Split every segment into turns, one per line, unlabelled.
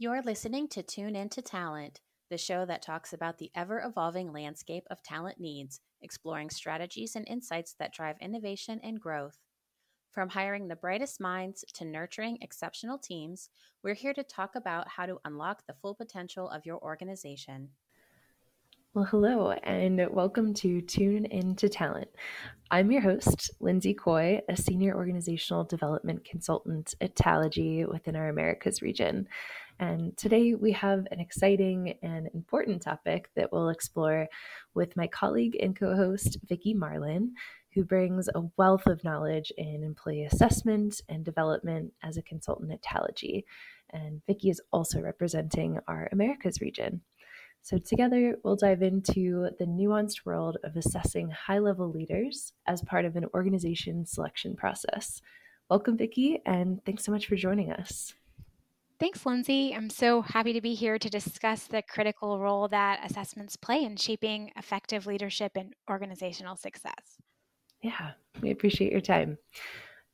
You're listening to Tune Into Talent, the show that talks about the ever evolving landscape of talent needs, exploring strategies and insights that drive innovation and growth. From hiring the brightest minds to nurturing exceptional teams, we're here to talk about how to unlock the full potential of your organization.
Well, hello, and welcome to Tune Into Talent. I'm your host, Lindsay Coy, a senior organizational development consultant at Talogy within our Americas region. And today we have an exciting and important topic that we'll explore with my colleague and co host, Vicki Marlan, who brings a wealth of knowledge in employee assessment and development as a consultant at Talogy. And Vicki is also representing our Americas region. So, together, we'll dive into the nuanced world of assessing high level leaders as part of an organization selection process. Welcome, Vicki, and thanks so much for joining us.
Thanks, Lindsay. I'm so happy to be here to discuss the critical role that assessments play in shaping effective leadership and organizational success.
Yeah, we appreciate your time.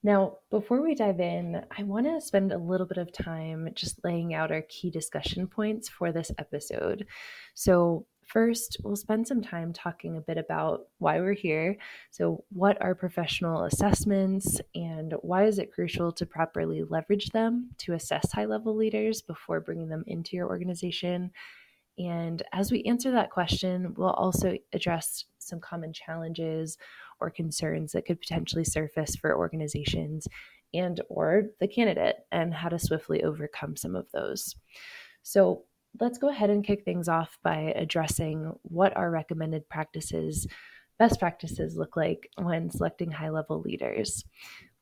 Now, before we dive in, I want to spend a little bit of time just laying out our key discussion points for this episode. So, First, we'll spend some time talking a bit about why we're here. So, what are professional assessments and why is it crucial to properly leverage them to assess high level leaders before bringing them into your organization? And as we answer that question, we'll also address some common challenges or concerns that could potentially surface for organizations and or the candidate and how to swiftly overcome some of those. So, let's go ahead and kick things off by addressing what our recommended practices, best practices look like when selecting high level leaders.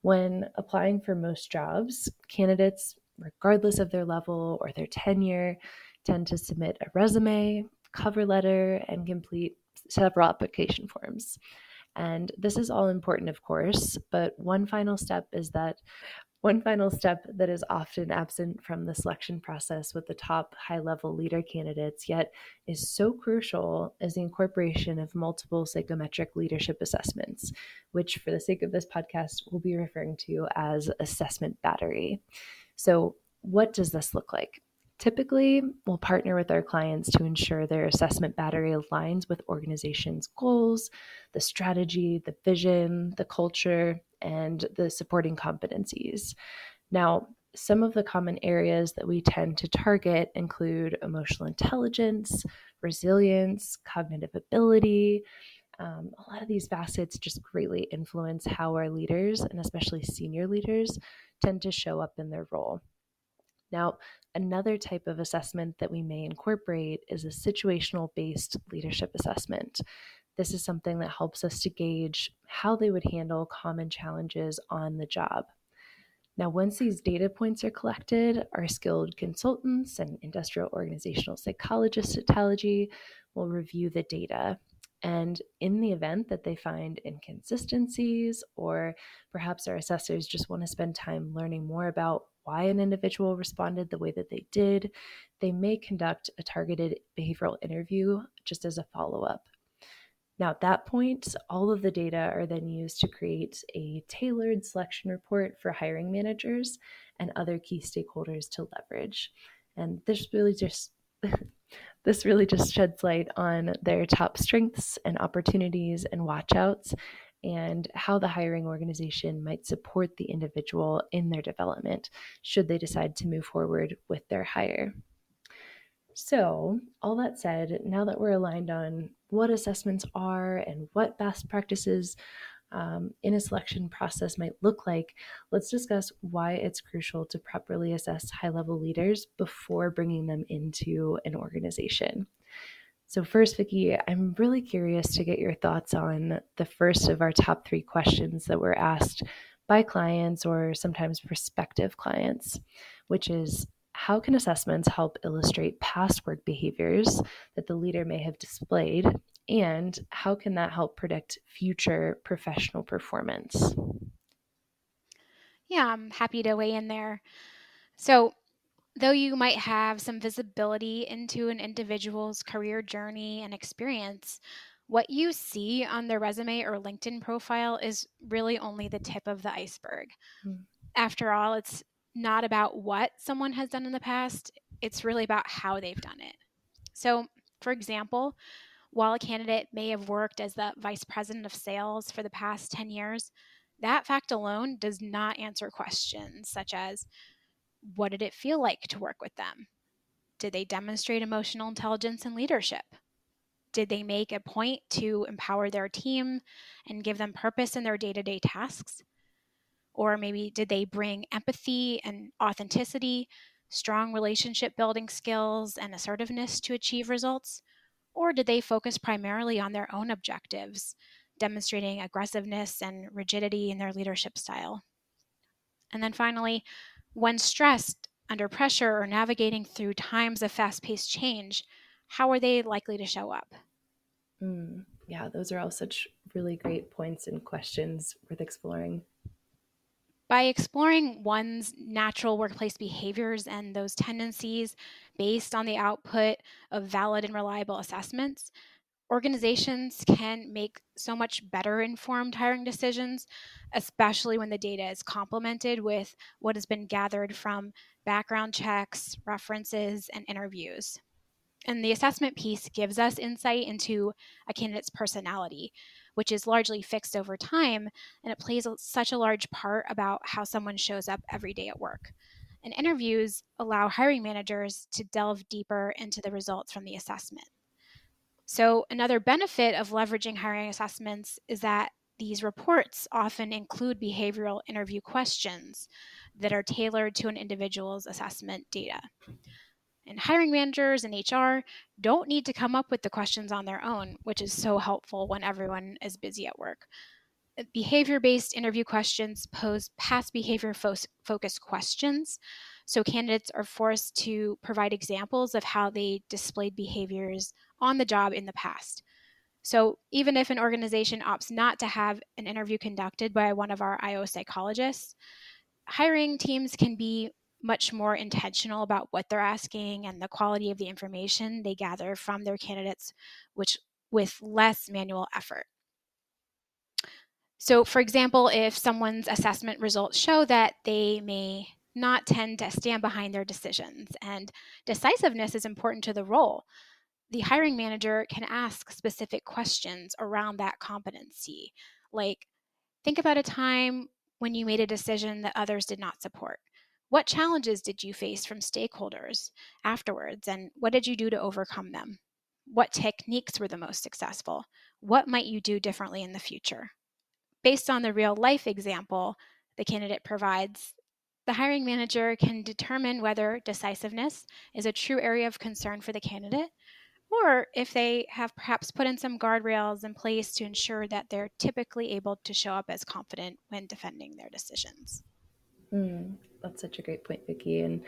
When applying for most jobs, candidates, regardless of their level or their tenure, tend to submit a resume, cover letter, and complete several application forms. And this is all important, of course, but one final step is that one final step that is often absent from the selection process with the top high level leader candidates, yet is so crucial, is the incorporation of multiple psychometric leadership assessments, which, for the sake of this podcast, we'll be referring to as assessment battery. So, what does this look like? Typically, we'll partner with our clients to ensure their assessment battery aligns with organization's goals, the strategy, the vision, the culture, and the supporting competencies. Now, some of the common areas that we tend to target include emotional intelligence, resilience, cognitive ability. Um, a lot of these facets just greatly influence how our leaders, and especially senior leaders, tend to show up in their role. Now, another type of assessment that we may incorporate is a situational based leadership assessment. This is something that helps us to gauge how they would handle common challenges on the job. Now, once these data points are collected, our skilled consultants and industrial organizational psychologists at Talogy will review the data. And in the event that they find inconsistencies, or perhaps our assessors just want to spend time learning more about why an individual responded the way that they did, they may conduct a targeted behavioral interview just as a follow up. Now, at that point, all of the data are then used to create a tailored selection report for hiring managers and other key stakeholders to leverage. And this really just this really just sheds light on their top strengths and opportunities and watchouts and how the hiring organization might support the individual in their development should they decide to move forward with their hire. So, all that said, now that we're aligned on what assessments are and what best practices um, in a selection process might look like, let's discuss why it's crucial to properly assess high level leaders before bringing them into an organization. So, first, Vicki, I'm really curious to get your thoughts on the first of our top three questions that were asked by clients or sometimes prospective clients, which is how can assessments help illustrate past work behaviors that the leader may have displayed? And how can that help predict future professional performance?
Yeah, I'm happy to weigh in there. So, though you might have some visibility into an individual's career journey and experience, what you see on their resume or LinkedIn profile is really only the tip of the iceberg. Mm. After all, it's not about what someone has done in the past, it's really about how they've done it. So, for example, while a candidate may have worked as the vice president of sales for the past 10 years, that fact alone does not answer questions such as what did it feel like to work with them? Did they demonstrate emotional intelligence and leadership? Did they make a point to empower their team and give them purpose in their day to day tasks? Or maybe did they bring empathy and authenticity, strong relationship building skills, and assertiveness to achieve results? Or did they focus primarily on their own objectives, demonstrating aggressiveness and rigidity in their leadership style? And then finally, when stressed, under pressure, or navigating through times of fast paced change, how are they likely to show up?
Mm, yeah, those are all such really great points and questions worth exploring.
By exploring one's natural workplace behaviors and those tendencies based on the output of valid and reliable assessments, organizations can make so much better informed hiring decisions, especially when the data is complemented with what has been gathered from background checks, references, and interviews. And the assessment piece gives us insight into a candidate's personality, which is largely fixed over time, and it plays such a large part about how someone shows up every day at work. And interviews allow hiring managers to delve deeper into the results from the assessment. So, another benefit of leveraging hiring assessments is that these reports often include behavioral interview questions that are tailored to an individual's assessment data. And hiring managers and HR don't need to come up with the questions on their own, which is so helpful when everyone is busy at work. Behavior based interview questions pose past behavior fo- focused questions. So candidates are forced to provide examples of how they displayed behaviors on the job in the past. So even if an organization opts not to have an interview conducted by one of our IO psychologists, hiring teams can be much more intentional about what they're asking and the quality of the information they gather from their candidates, which with less manual effort. So, for example, if someone's assessment results show that they may not tend to stand behind their decisions and decisiveness is important to the role, the hiring manager can ask specific questions around that competency. Like, think about a time when you made a decision that others did not support. What challenges did you face from stakeholders afterwards, and what did you do to overcome them? What techniques were the most successful? What might you do differently in the future? Based on the real life example the candidate provides, the hiring manager can determine whether decisiveness is a true area of concern for the candidate or if they have perhaps put in some guardrails in place to ensure that they're typically able to show up as confident when defending their decisions.
Mm, that's such a great point, Vicki. And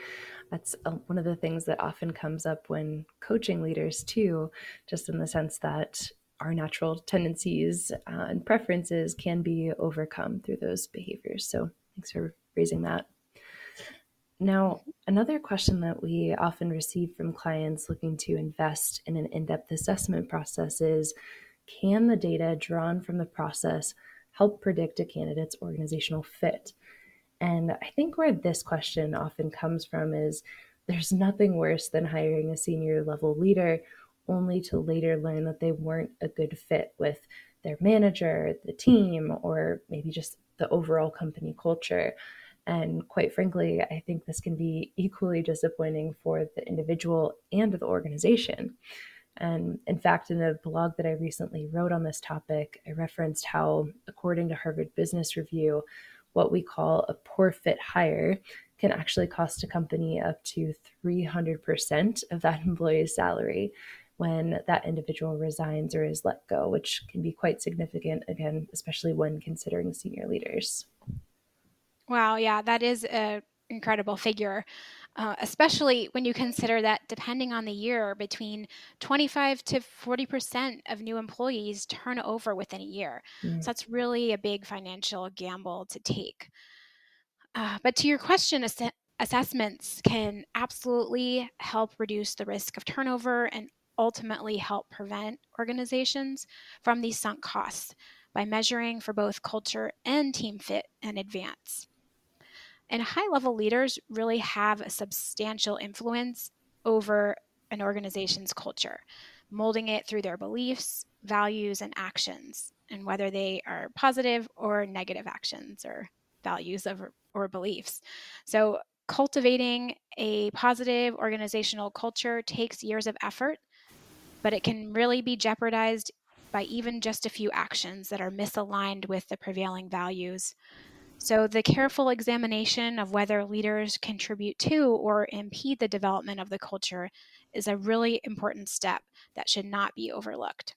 that's uh, one of the things that often comes up when coaching leaders, too, just in the sense that our natural tendencies uh, and preferences can be overcome through those behaviors. So thanks for raising that. Now, another question that we often receive from clients looking to invest in an in depth assessment process is Can the data drawn from the process help predict a candidate's organizational fit? And I think where this question often comes from is there's nothing worse than hiring a senior level leader only to later learn that they weren't a good fit with their manager, the team, or maybe just the overall company culture. And quite frankly, I think this can be equally disappointing for the individual and the organization. And in fact, in a blog that I recently wrote on this topic, I referenced how, according to Harvard Business Review, what we call a poor fit hire can actually cost a company up to 300% of that employee's salary when that individual resigns or is let go, which can be quite significant, again, especially when considering senior leaders.
Wow, yeah, that is an incredible figure. Uh, especially when you consider that depending on the year, between 25 to 40% of new employees turn over within a year. Mm. So that's really a big financial gamble to take. Uh, but to your question, ass- assessments can absolutely help reduce the risk of turnover and ultimately help prevent organizations from these sunk costs by measuring for both culture and team fit in advance. And high level leaders really have a substantial influence over an organization's culture, molding it through their beliefs, values, and actions, and whether they are positive or negative actions or values of, or beliefs. So, cultivating a positive organizational culture takes years of effort, but it can really be jeopardized by even just a few actions that are misaligned with the prevailing values. So, the careful examination of whether leaders contribute to or impede the development of the culture is a really important step that should not be overlooked.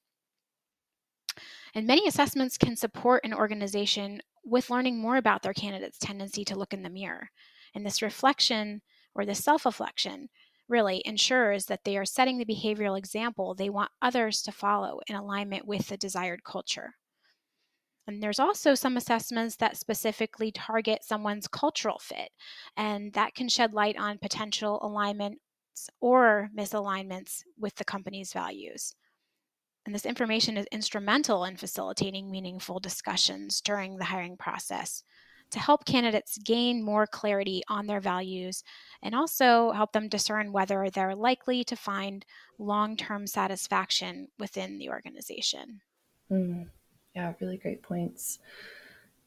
And many assessments can support an organization with learning more about their candidate's tendency to look in the mirror. And this reflection or this self reflection really ensures that they are setting the behavioral example they want others to follow in alignment with the desired culture. And there's also some assessments that specifically target someone's cultural fit, and that can shed light on potential alignments or misalignments with the company's values. And this information is instrumental in facilitating meaningful discussions during the hiring process to help candidates gain more clarity on their values and also help them discern whether they're likely to find long term satisfaction within the organization.
Mm, yeah, really great points.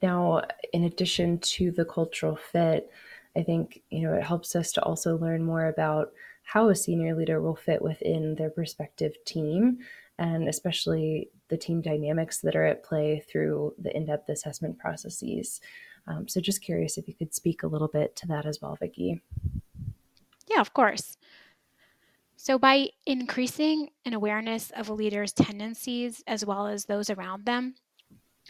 Now, in addition to the cultural fit, I think you know it helps us to also learn more about how a senior leader will fit within their prospective team and especially the team dynamics that are at play through the in-depth assessment processes. Um, so just curious if you could speak a little bit to that as well, Vicki.
Yeah, of course. So, by increasing an awareness of a leader's tendencies as well as those around them,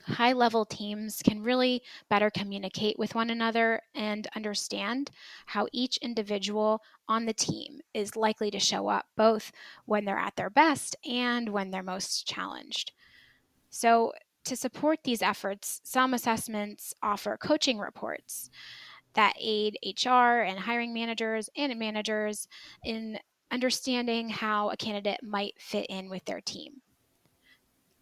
high level teams can really better communicate with one another and understand how each individual on the team is likely to show up, both when they're at their best and when they're most challenged. So, to support these efforts, some assessments offer coaching reports that aid HR and hiring managers and managers in understanding how a candidate might fit in with their team.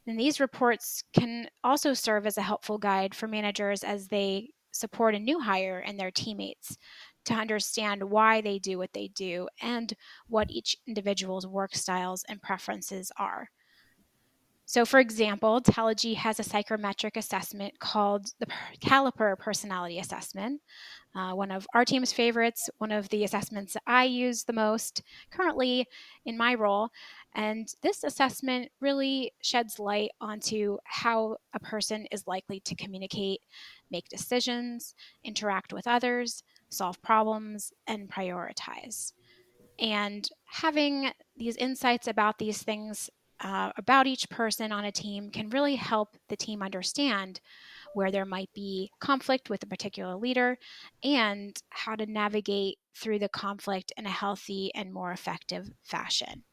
And these reports can also serve as a helpful guide for managers as they support a new hire and their teammates to understand why they do what they do and what each individual's work styles and preferences are. So, for example, Talogy has a psychometric assessment called the Caliper Personality Assessment. Uh, one of our team's favorites, one of the assessments I use the most currently in my role. And this assessment really sheds light onto how a person is likely to communicate, make decisions, interact with others, solve problems, and prioritize. And having these insights about these things uh, about each person on a team can really help the team understand where there might be conflict with a particular leader and how to navigate through the conflict in a healthy and more effective fashion.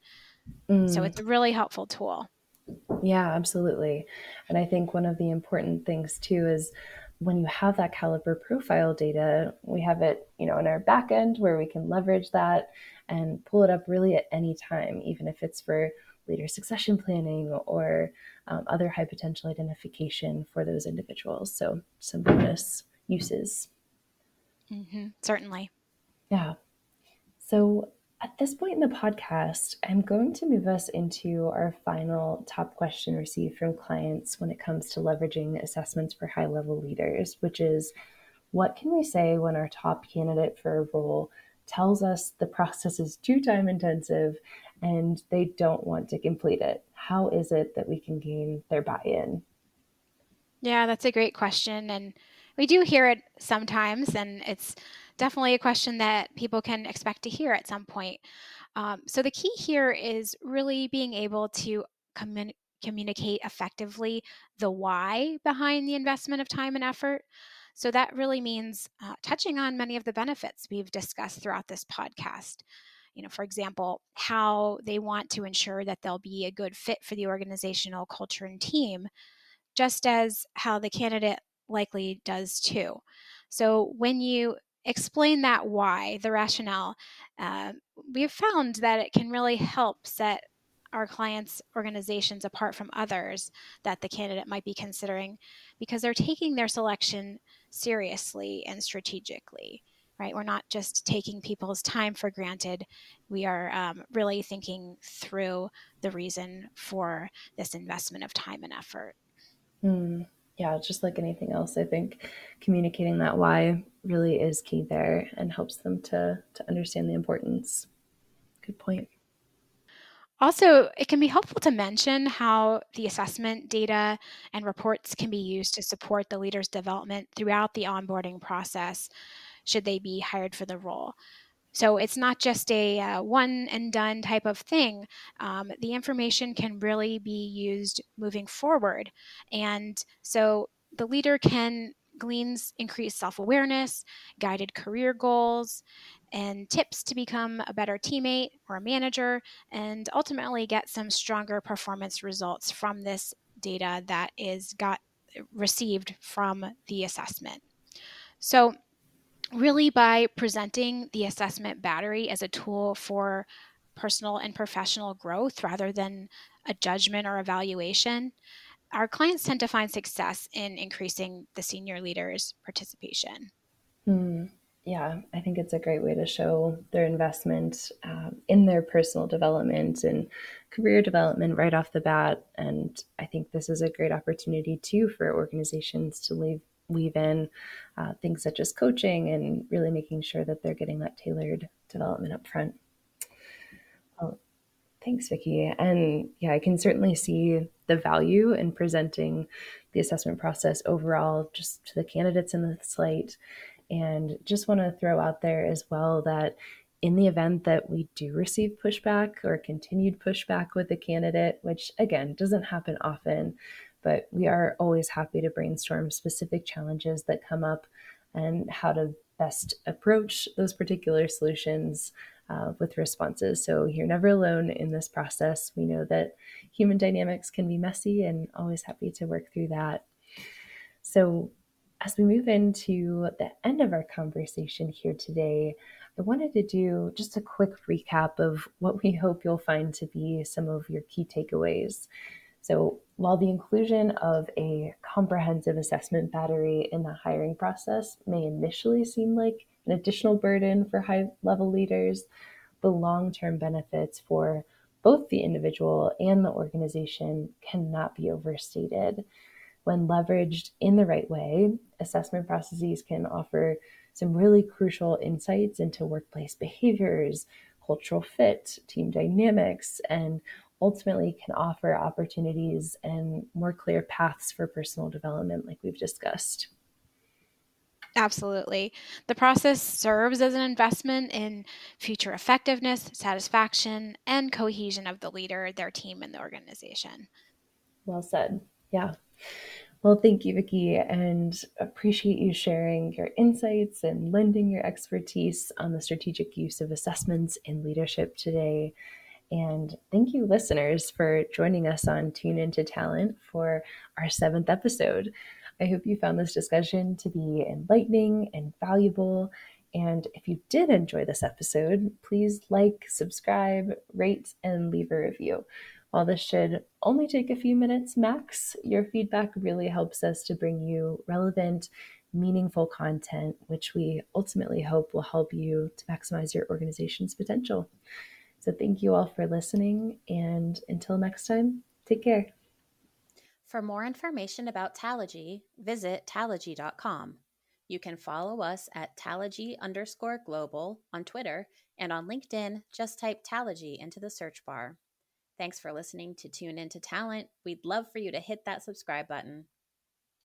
Mm. So it's a really helpful tool.
Yeah, absolutely. And I think one of the important things too is when you have that caliper profile data, we have it, you know, in our backend where we can leverage that and pull it up really at any time, even if it's for leader succession planning or um, other high potential identification for those individuals. So, some bonus uses.
Mm-hmm, certainly.
Yeah. So, at this point in the podcast, I'm going to move us into our final top question received from clients when it comes to leveraging assessments for high level leaders, which is what can we say when our top candidate for a role tells us the process is too time intensive and they don't want to complete it? How is it that we can gain their buy in?
Yeah, that's a great question. And we do hear it sometimes, and it's definitely a question that people can expect to hear at some point. Um, so, the key here is really being able to commun- communicate effectively the why behind the investment of time and effort. So, that really means uh, touching on many of the benefits we've discussed throughout this podcast you know, for example, how they want to ensure that they'll be a good fit for the organizational culture and team, just as how the candidate likely does too. So when you explain that why, the rationale, uh, we've found that it can really help set our clients' organizations apart from others that the candidate might be considering because they're taking their selection seriously and strategically. Right? We're not just taking people's time for granted. We are um, really thinking through the reason for this investment of time and effort.
Mm, yeah, just like anything else, I think communicating that why really is key there and helps them to to understand the importance. Good point.
Also, it can be helpful to mention how the assessment data and reports can be used to support the leader's development throughout the onboarding process should they be hired for the role. So it's not just a uh, one and done type of thing. Um, the information can really be used moving forward. And so the leader can gleans increased self awareness, guided career goals, and tips to become a better teammate or a manager, and ultimately get some stronger performance results from this data that is got received from the assessment. So, really, by presenting the assessment battery as a tool for personal and professional growth rather than a judgment or evaluation, our clients tend to find success in increasing the senior leaders' participation.
Hmm. Yeah, I think it's a great way to show their investment um, in their personal development and career development right off the bat. And I think this is a great opportunity too for organizations to leave, weave in uh, things such as coaching and really making sure that they're getting that tailored development up front. Well, thanks, Vicki. And yeah, I can certainly see the value in presenting the assessment process overall just to the candidates in the slate. And just want to throw out there as well that in the event that we do receive pushback or continued pushback with the candidate, which again doesn't happen often, but we are always happy to brainstorm specific challenges that come up and how to best approach those particular solutions uh, with responses. So you're never alone in this process. We know that human dynamics can be messy and always happy to work through that. So, as we move into the end of our conversation here today, I wanted to do just a quick recap of what we hope you'll find to be some of your key takeaways. So, while the inclusion of a comprehensive assessment battery in the hiring process may initially seem like an additional burden for high level leaders, the long term benefits for both the individual and the organization cannot be overstated. When leveraged in the right way, assessment processes can offer some really crucial insights into workplace behaviors, cultural fit, team dynamics, and ultimately can offer opportunities and more clear paths for personal development, like we've discussed.
Absolutely. The process serves as an investment in future effectiveness, satisfaction, and cohesion of the leader, their team, and the organization.
Well said. Yeah. Well, thank you, Vicki, and appreciate you sharing your insights and lending your expertise on the strategic use of assessments in leadership today. And thank you, listeners, for joining us on Tune Into Talent for our seventh episode. I hope you found this discussion to be enlightening and valuable. And if you did enjoy this episode, please like, subscribe, rate, and leave a review. While this should only take a few minutes max, your feedback really helps us to bring you relevant, meaningful content, which we ultimately hope will help you to maximize your organization's potential. So, thank you all for listening. And until next time, take care.
For more information about Talogy, visit talogy.com. You can follow us at Talogy underscore global on Twitter and on LinkedIn, just type Talogy into the search bar. Thanks for listening to Tune Into Talent. We'd love for you to hit that subscribe button.